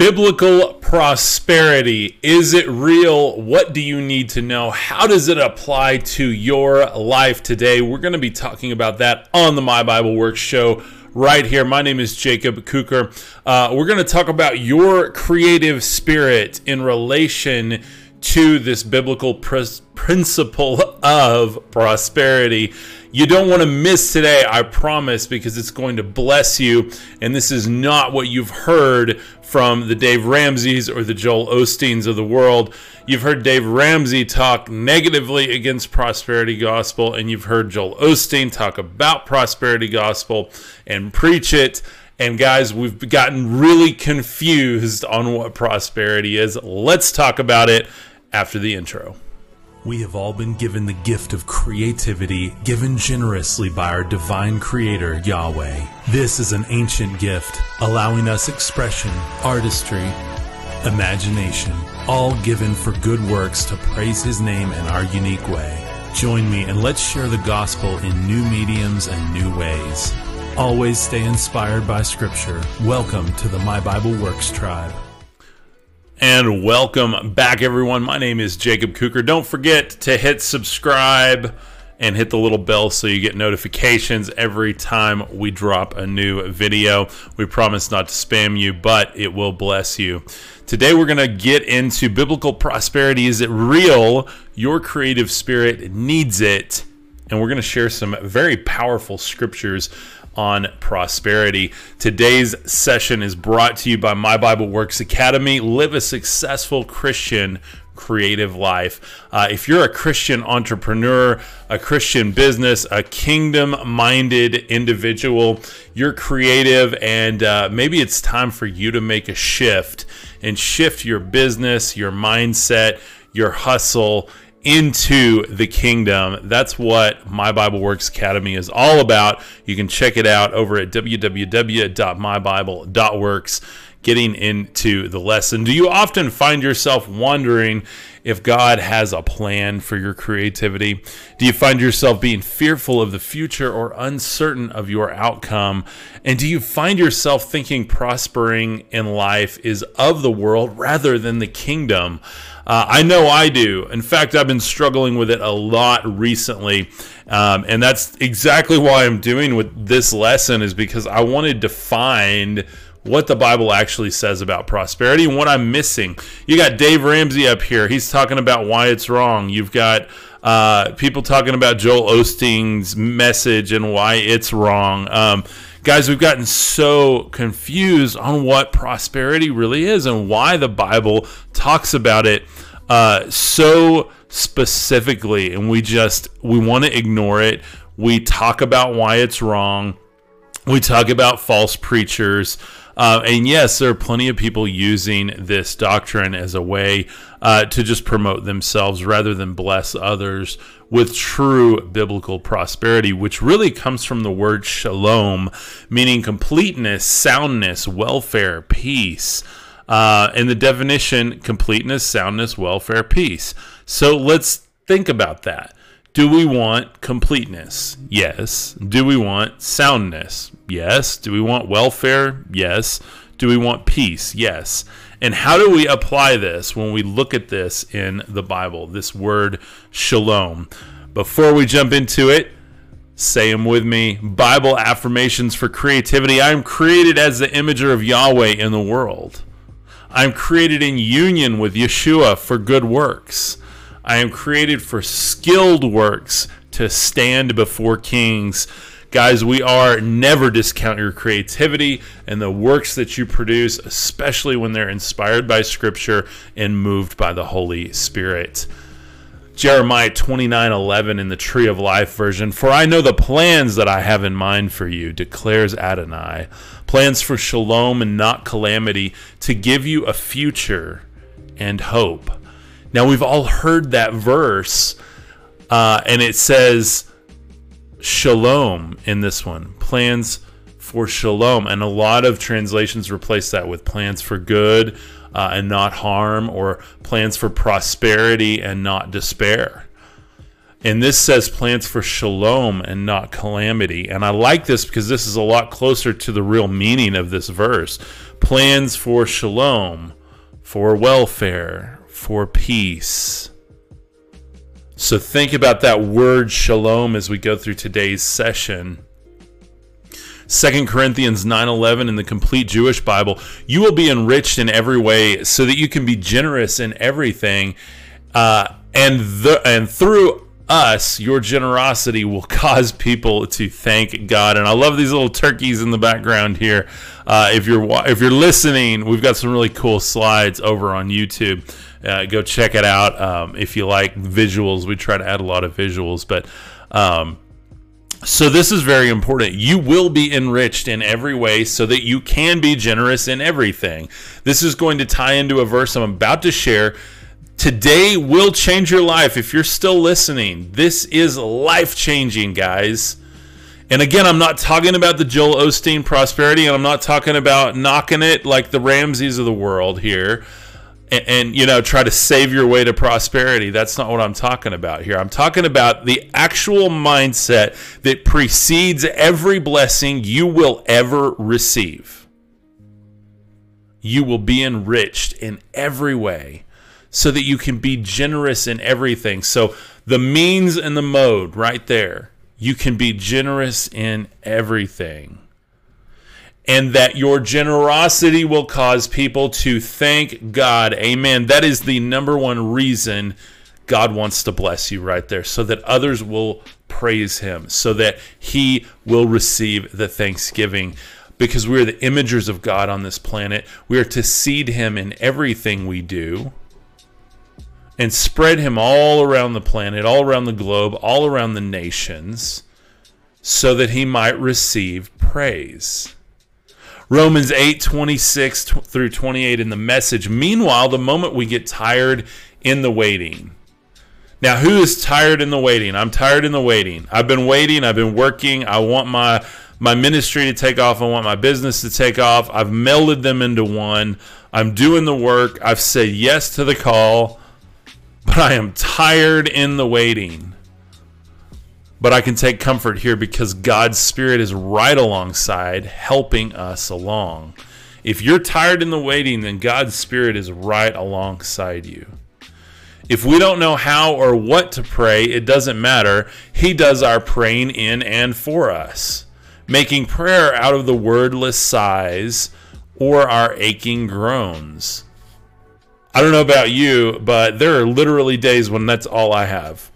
Biblical prosperity. Is it real? What do you need to know? How does it apply to your life today? We're going to be talking about that on the My Bible Works show right here. My name is Jacob Cooker. Uh, we're going to talk about your creative spirit in relation to this biblical pr- principle of prosperity. You don't want to miss today, I promise, because it's going to bless you. And this is not what you've heard from the Dave Ramsey's or the Joel Osteens of the world. You've heard Dave Ramsey talk negatively against prosperity gospel, and you've heard Joel Osteen talk about prosperity gospel and preach it. And guys, we've gotten really confused on what prosperity is. Let's talk about it after the intro. We have all been given the gift of creativity, given generously by our divine creator, Yahweh. This is an ancient gift, allowing us expression, artistry, imagination, all given for good works to praise his name in our unique way. Join me and let's share the gospel in new mediums and new ways. Always stay inspired by scripture. Welcome to the My Bible Works tribe. And welcome back, everyone. My name is Jacob Cooker. Don't forget to hit subscribe and hit the little bell so you get notifications every time we drop a new video. We promise not to spam you, but it will bless you. Today, we're going to get into biblical prosperity. Is it real? Your creative spirit needs it. And we're going to share some very powerful scriptures on prosperity. Today's session is brought to you by My Bible Works Academy. Live a successful Christian creative life. Uh, if you're a Christian entrepreneur, a Christian business, a kingdom minded individual, you're creative, and uh, maybe it's time for you to make a shift and shift your business, your mindset, your hustle into the kingdom. That's what My Bible Works Academy is all about. You can check it out over at www.mybible.works. Getting into the lesson. Do you often find yourself wondering if God has a plan for your creativity? Do you find yourself being fearful of the future or uncertain of your outcome? And do you find yourself thinking prospering in life is of the world rather than the kingdom? Uh, I know I do. In fact, I've been struggling with it a lot recently. Um, and that's exactly why I'm doing with this lesson is because I wanted to find what the Bible actually says about prosperity and what I'm missing. You got Dave Ramsey up here. He's talking about why it's wrong. You've got uh, people talking about Joel Osteen's message and why it's wrong. Um, guys, we've gotten so confused on what prosperity really is and why the Bible talks about it uh, so specifically, and we just we want to ignore it. We talk about why it's wrong. We talk about false preachers. Uh, and yes, there are plenty of people using this doctrine as a way uh, to just promote themselves rather than bless others with true biblical prosperity, which really comes from the word shalom, meaning completeness, soundness, welfare, peace. Uh, and the definition completeness, soundness, welfare, peace. So let's think about that. Do we want completeness? Yes. Do we want soundness? Yes. Do we want welfare? Yes. Do we want peace? Yes. And how do we apply this when we look at this in the Bible, this word shalom? Before we jump into it, say them with me Bible affirmations for creativity. I am created as the imager of Yahweh in the world. I am created in union with Yeshua for good works. I am created for skilled works to stand before kings. Guys, we are never discount your creativity and the works that you produce, especially when they're inspired by Scripture and moved by the Holy Spirit. Jeremiah 29 11 in the Tree of Life version. For I know the plans that I have in mind for you, declares Adonai. Plans for shalom and not calamity, to give you a future and hope. Now, we've all heard that verse, uh, and it says shalom in this one plans for shalom. And a lot of translations replace that with plans for good uh, and not harm, or plans for prosperity and not despair. And this says plans for shalom and not calamity. And I like this because this is a lot closer to the real meaning of this verse. Plans for shalom, for welfare, for peace. So think about that word shalom as we go through today's session. 2 Corinthians 9:11 in the complete Jewish Bible, you will be enriched in every way so that you can be generous in everything. Uh, and the, and through us, your generosity will cause people to thank God. And I love these little turkeys in the background here. Uh, if you're if you're listening, we've got some really cool slides over on YouTube. Uh, go check it out um, if you like visuals. We try to add a lot of visuals, but. Um, so, this is very important. You will be enriched in every way so that you can be generous in everything. This is going to tie into a verse I'm about to share Today will change your life if you're still listening. This is life changing, guys. And again, I'm not talking about the Joel Osteen prosperity, and I'm not talking about knocking it like the Ramseys of the world here and, and, you know, try to save your way to prosperity. That's not what I'm talking about here. I'm talking about the actual mindset that precedes every blessing you will ever receive. You will be enriched in every way so that you can be generous in everything. So the means and the mode right there. You can be generous in everything. And that your generosity will cause people to thank God. Amen. That is the number one reason God wants to bless you right there, so that others will praise Him, so that He will receive the thanksgiving. Because we are the imagers of God on this planet, we are to seed Him in everything we do and spread him all around the planet, all around the globe, all around the nations, so that he might receive praise. Romans 8 26 through 28 in the message. Meanwhile, the moment we get tired in the waiting. Now, who is tired in the waiting? I'm tired in the waiting. I've been waiting, I've been working. I want my my ministry to take off. I want my business to take off. I've melded them into one. I'm doing the work. I've said yes to the call but I am tired in the waiting. But I can take comfort here because God's Spirit is right alongside, helping us along. If you're tired in the waiting, then God's Spirit is right alongside you. If we don't know how or what to pray, it doesn't matter. He does our praying in and for us, making prayer out of the wordless sighs or our aching groans. I don't know about you, but there are literally days when that's all I have.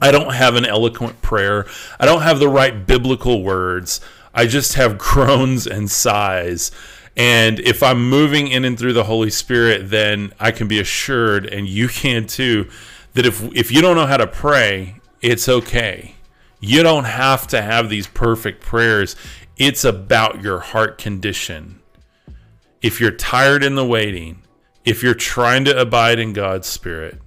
I don't have an eloquent prayer. I don't have the right biblical words. I just have groans and sighs. And if I'm moving in and through the Holy Spirit, then I can be assured, and you can too, that if if you don't know how to pray, it's okay. You don't have to have these perfect prayers. It's about your heart condition. If you're tired in the waiting, if you're trying to abide in God's Spirit.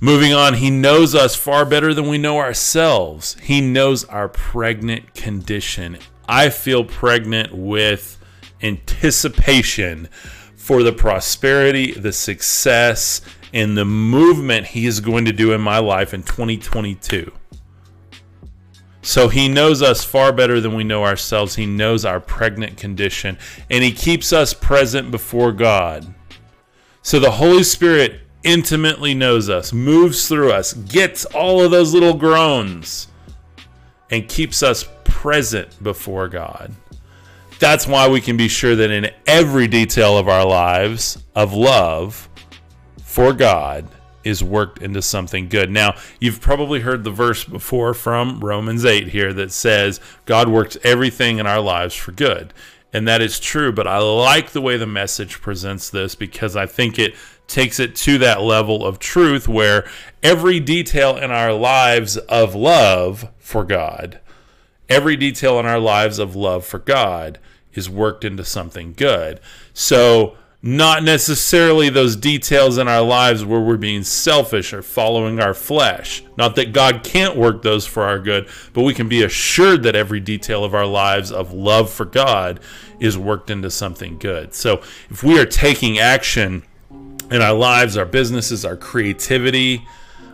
Moving on, he knows us far better than we know ourselves. He knows our pregnant condition. I feel pregnant with anticipation for the prosperity, the success, and the movement he is going to do in my life in 2022. So he knows us far better than we know ourselves. He knows our pregnant condition, and he keeps us present before God. So the Holy Spirit intimately knows us, moves through us, gets all of those little groans, and keeps us present before God. That's why we can be sure that in every detail of our lives of love for God, is worked into something good. Now, you've probably heard the verse before from Romans 8 here that says God works everything in our lives for good. And that is true, but I like the way the message presents this because I think it takes it to that level of truth where every detail in our lives of love for God, every detail in our lives of love for God is worked into something good. So, not necessarily those details in our lives where we're being selfish or following our flesh. Not that God can't work those for our good, but we can be assured that every detail of our lives of love for God is worked into something good. So if we are taking action in our lives, our businesses, our creativity,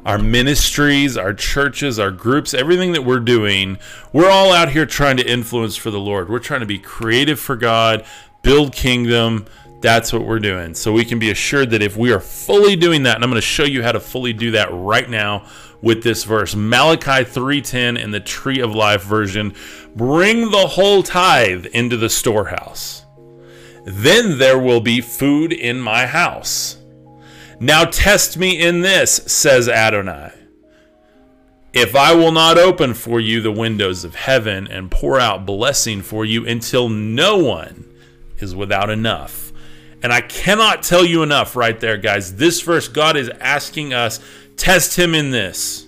our ministries, our churches, our groups, everything that we're doing, we're all out here trying to influence for the Lord. We're trying to be creative for God, build kingdom. That's what we're doing. So we can be assured that if we are fully doing that, and I'm going to show you how to fully do that right now with this verse. Malachi 3:10 in the Tree of Life version, bring the whole tithe into the storehouse. Then there will be food in my house. Now test me in this, says Adonai. If I will not open for you the windows of heaven and pour out blessing for you until no one is without enough. And I cannot tell you enough right there, guys. This verse, God is asking us, test him in this.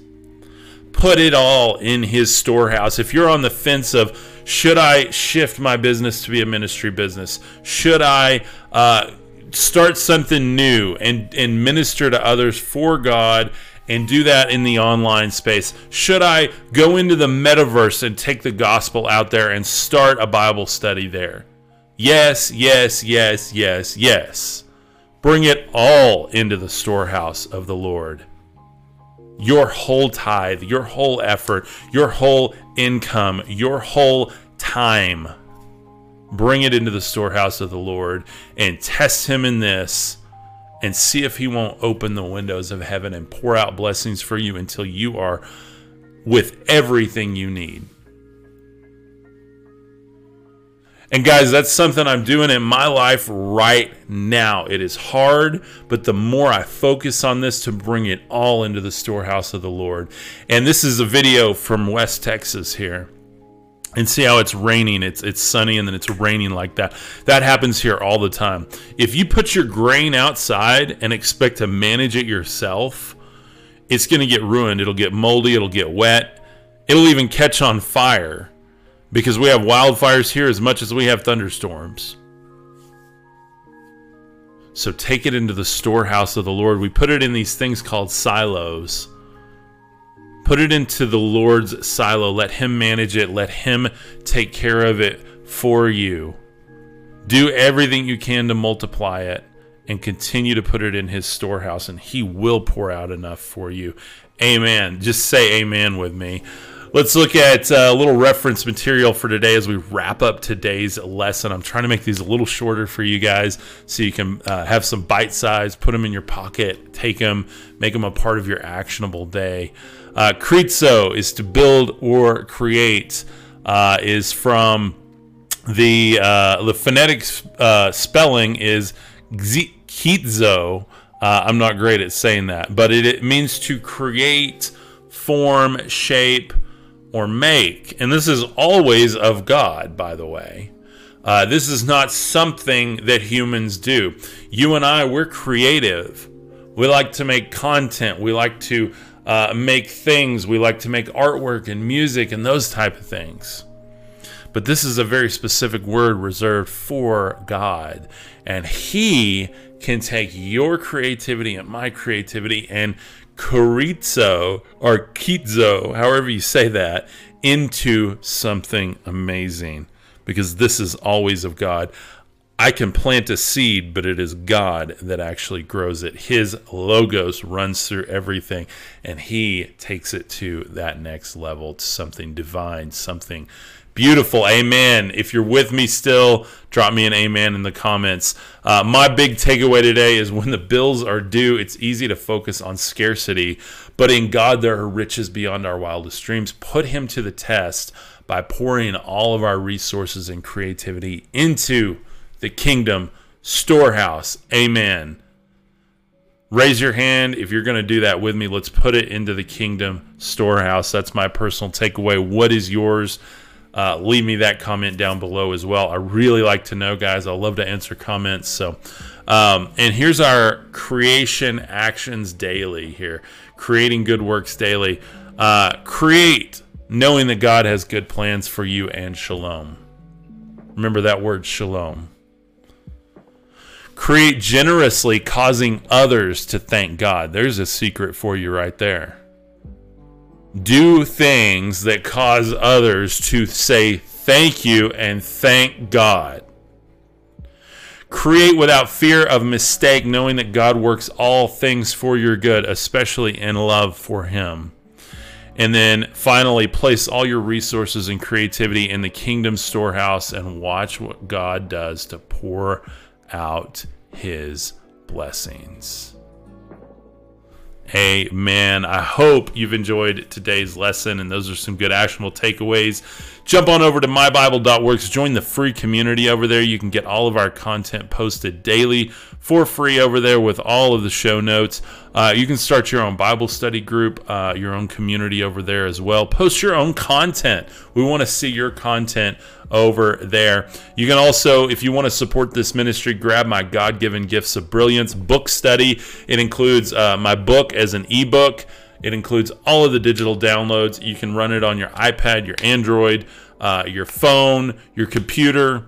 Put it all in his storehouse. If you're on the fence of, should I shift my business to be a ministry business? Should I uh, start something new and and minister to others for God and do that in the online space? Should I go into the metaverse and take the gospel out there and start a Bible study there? Yes, yes, yes, yes, yes. Bring it all into the storehouse of the Lord. Your whole tithe, your whole effort, your whole income, your whole time bring it into the storehouse of the Lord and test him in this and see if he won't open the windows of heaven and pour out blessings for you until you are with everything you need. And guys, that's something I'm doing in my life right now. It is hard, but the more I focus on this to bring it all into the storehouse of the Lord. And this is a video from West Texas here. And see how it's raining. It's it's sunny and then it's raining like that. That happens here all the time. If you put your grain outside and expect to manage it yourself it's going to get ruined. It'll get moldy. It'll get wet. It'll even catch on fire because we have wildfires here as much as we have thunderstorms so take it into the storehouse of the lord we put it in these things called silos Put it into the Lord's silo. Let Him manage it. Let Him take care of it for you. Do everything you can to multiply it and continue to put it in His storehouse, and He will pour out enough for you. Amen. Just say amen with me. Let's look at uh, a little reference material for today as we wrap up today's lesson. I'm trying to make these a little shorter for you guys so you can uh, have some bite size, put them in your pocket, take them, make them a part of your actionable day. Uh, is to build or create, uh, is from the uh, the phonetic uh, spelling is kitzo. Uh, I'm not great at saying that, but it, it means to create, form, shape, or make. And this is always of God, by the way. Uh, this is not something that humans do. You and I, we're creative. We like to make content. We like to uh, make things. We like to make artwork and music and those type of things. But this is a very specific word reserved for God. And He can take your creativity and my creativity and chorizo or kitzo, however you say that, into something amazing because this is always of God. I can plant a seed, but it is God that actually grows it. His logos runs through everything, and He takes it to that next level, to something divine, something Beautiful. Amen. If you're with me still, drop me an amen in the comments. Uh, my big takeaway today is when the bills are due, it's easy to focus on scarcity, but in God, there are riches beyond our wildest dreams. Put Him to the test by pouring all of our resources and creativity into the kingdom storehouse. Amen. Raise your hand if you're going to do that with me. Let's put it into the kingdom storehouse. That's my personal takeaway. What is yours? Uh, leave me that comment down below as well. I really like to know, guys. I love to answer comments. So, um, and here's our creation actions daily here creating good works daily. Uh, create knowing that God has good plans for you and shalom. Remember that word shalom. Create generously, causing others to thank God. There's a secret for you right there do things that cause others to say thank you and thank God. Create without fear of mistake, knowing that God works all things for your good, especially in love for Him. And then finally, place all your resources and creativity in the kingdom storehouse and watch what God does to pour out His blessings. Amen. I hope you've enjoyed today's lesson, and those are some good actionable takeaways. Jump on over to mybible.works, join the free community over there. You can get all of our content posted daily for free over there with all of the show notes. Uh, you can start your own Bible study group, uh, your own community over there as well. Post your own content. We want to see your content over there. You can also, if you want to support this ministry, grab my God given gifts of brilliance book study. It includes uh, my book as an ebook. It includes all of the digital downloads. You can run it on your iPad, your Android, uh, your phone, your computer.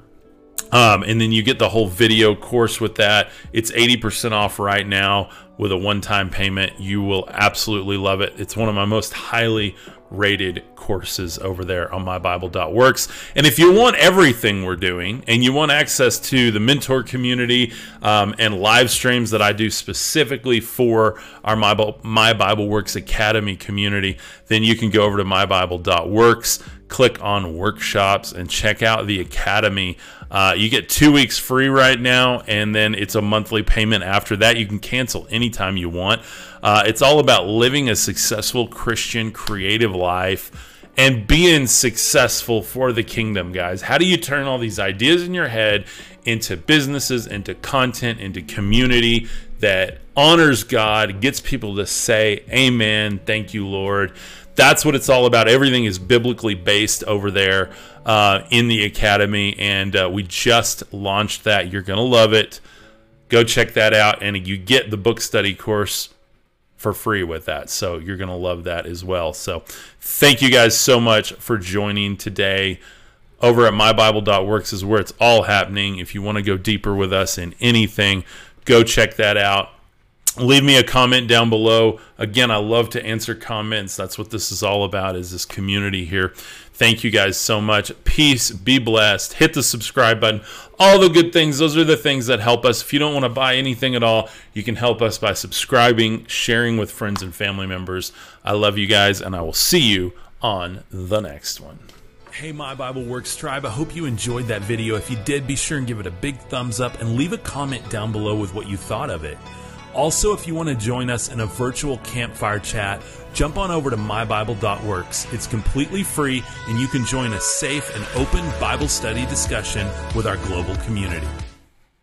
Um, and then you get the whole video course with that. It's 80% off right now with a one time payment. You will absolutely love it. It's one of my most highly rated courses over there on mybible.works. And if you want everything we're doing and you want access to the mentor community um, and live streams that I do specifically for our My My Bible Works Academy community, then you can go over to mybible.works click on workshops and check out the academy. Uh, you get two weeks free right now, and then it's a monthly payment after that. You can cancel anytime you want. Uh, it's all about living a successful Christian creative life and being successful for the kingdom, guys. How do you turn all these ideas in your head into businesses, into content, into community that honors God, gets people to say, Amen, thank you, Lord that's what it's all about. Everything is biblically based over there uh, in the academy, and uh, we just launched that. You're gonna love it. Go check that out, and you get the book study course for free with that. So you're gonna love that as well. So thank you guys so much for joining today. Over at mybible.works is where it's all happening. If you want to go deeper with us in anything, go check that out leave me a comment down below again i love to answer comments that's what this is all about is this community here thank you guys so much. Peace. Be blessed. Hit the subscribe button. All the good things those are the things that help us. If you don't want to buy anything at all you can help us by subscribing sharing with friends and family members. I love you guys and i will see you on the next one. Hey, My Bible Works tribe, I hope you enjoyed that video. If you did, be sure and give it a big thumbs up and leave a comment down below with what you thought of it. Also, if you want to join us in a virtual campfire chat, jump on over to mybible.works. It's completely free, and you can join a safe and open Bible study discussion with our global community.